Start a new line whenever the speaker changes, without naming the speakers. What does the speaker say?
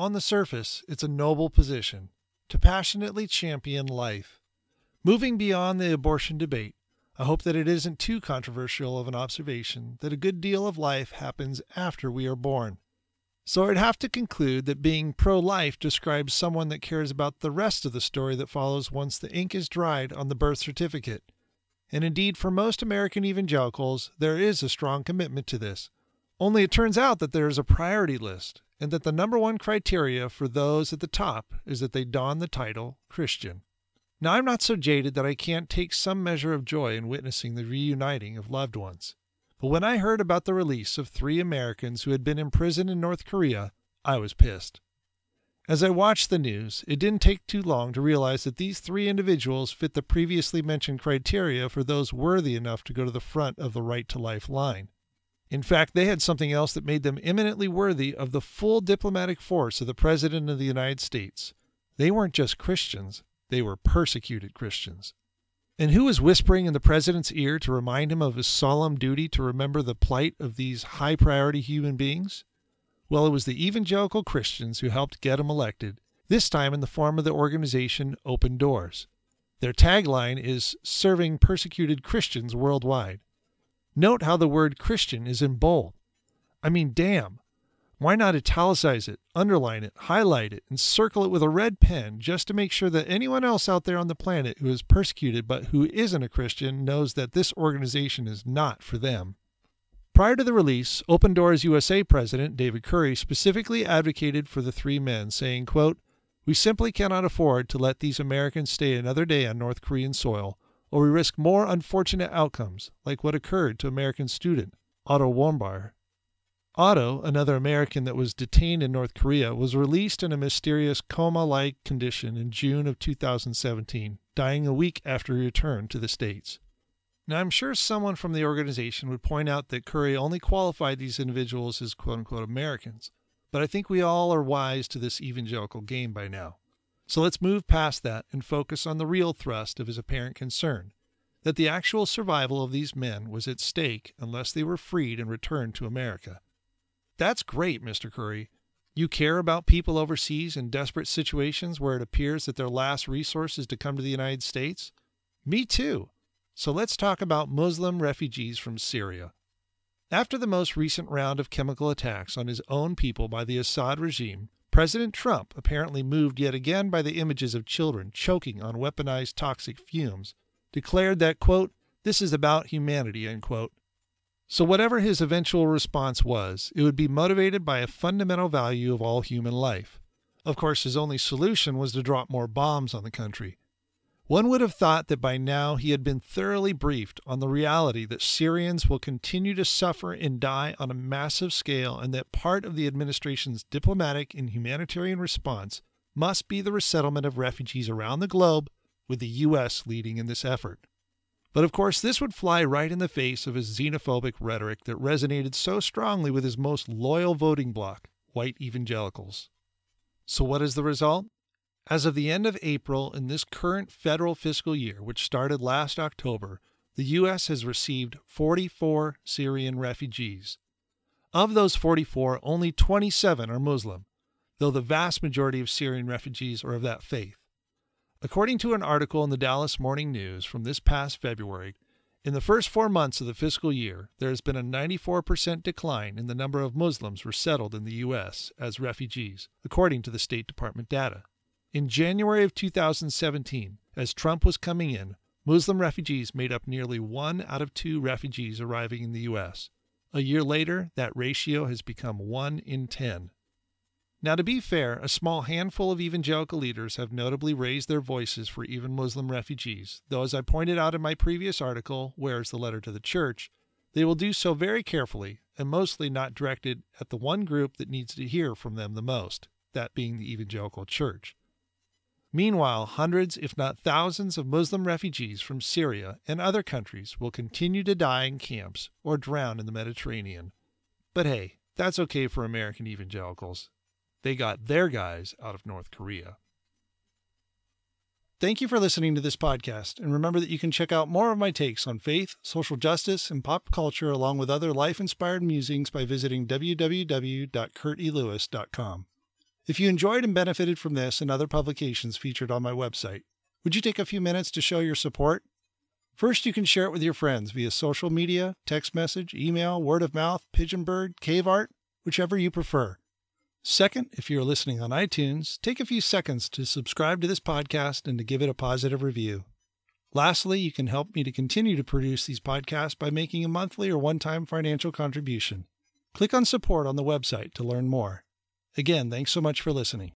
on the surface, it's a noble position to passionately champion life. Moving beyond the abortion debate, I hope that it isn't too controversial of an observation that a good deal of life happens after we are born. So I'd have to conclude that being pro life describes someone that cares about the rest of the story that follows once the ink is dried on the birth certificate. And indeed, for most American evangelicals, there is a strong commitment to this. Only it turns out that there is a priority list, and that the number one criteria for those at the top is that they don the title Christian. Now, I'm not so jaded that I can't take some measure of joy in witnessing the reuniting of loved ones. But when I heard about the release of three Americans who had been imprisoned in North Korea, I was pissed. As I watched the news, it didn't take too long to realize that these three individuals fit the previously mentioned criteria for those worthy enough to go to the front of the right to life line. In fact, they had something else that made them eminently worthy of the full diplomatic force of the President of the United States. They weren't just Christians, they were persecuted Christians. And who was whispering in the President's ear to remind him of his solemn duty to remember the plight of these high priority human beings? Well, it was the evangelical Christians who helped get him elected, this time in the form of the organization Open Doors. Their tagline is Serving Persecuted Christians Worldwide. Note how the word Christian is in bold. I mean, damn. Why not italicize it, underline it, highlight it, and circle it with a red pen just to make sure that anyone else out there on the planet who is persecuted but who isn't a Christian knows that this organization is not for them? Prior to the release, Open Doors USA president David Curry specifically advocated for the three men, saying, quote, We simply cannot afford to let these Americans stay another day on North Korean soil or we risk more unfortunate outcomes, like what occurred to American student Otto Warmbier. Otto, another American that was detained in North Korea, was released in a mysterious coma like condition in June of 2017, dying a week after he returned to the States. Now, I'm sure someone from the organization would point out that Curry only qualified these individuals as quote unquote Americans, but I think we all are wise to this evangelical game by now. So let's move past that and focus on the real thrust of his apparent concern that the actual survival of these men was at stake unless they were freed and returned to America. That's great, Mr. Curry. You care about people overseas in desperate situations where it appears that their last resource is to come to the United States? Me too. So let's talk about Muslim refugees from Syria. After the most recent round of chemical attacks on his own people by the Assad regime, President Trump, apparently moved yet again by the images of children choking on weaponized toxic fumes, declared that, quote, this is about humanity. So, whatever his eventual response was, it would be motivated by a fundamental value of all human life. Of course, his only solution was to drop more bombs on the country. One would have thought that by now he had been thoroughly briefed on the reality that Syrians will continue to suffer and die on a massive scale, and that part of the administration's diplomatic and humanitarian response must be the resettlement of refugees around the globe, with the U.S. leading in this effort. But of course, this would fly right in the face of his xenophobic rhetoric that resonated so strongly with his most loyal voting bloc, white evangelicals. So, what is the result? As of the end of April in this current federal fiscal year, which started last October, the U.S. has received 44 Syrian refugees. Of those 44, only 27 are Muslim, though the vast majority of Syrian refugees are of that faith. According to an article in the Dallas Morning News from this past February, in the first four months of the fiscal year, there has been a 94% decline in the number of Muslims resettled in the U.S. as refugees, according to the State Department data. In January of 2017, as Trump was coming in, Muslim refugees made up nearly one out of two refugees arriving in the U.S. A year later, that ratio has become one in ten. Now, to be fair, a small handful of evangelical leaders have notably raised their voices for even Muslim refugees, though, as I pointed out in my previous article, Where's the Letter to the Church, they will do so very carefully and mostly not directed at the one group that needs to hear from them the most, that being the evangelical church. Meanwhile, hundreds, if not thousands, of Muslim refugees from Syria and other countries will continue to die in camps or drown in the Mediterranean. But hey, that's okay for American evangelicals. They got their guys out of North Korea. Thank you for listening to this podcast, and remember that you can check out more of my takes on faith, social justice, and pop culture along with other life inspired musings by visiting www.kurtelewis.com. If you enjoyed and benefited from this and other publications featured on my website, would you take a few minutes to show your support? First, you can share it with your friends via social media, text message, email, word of mouth, pigeon bird, cave art, whichever you prefer. Second, if you're listening on iTunes, take a few seconds to subscribe to this podcast and to give it a positive review. Lastly, you can help me to continue to produce these podcasts by making a monthly or one time financial contribution. Click on support on the website to learn more. Again, thanks so much for listening.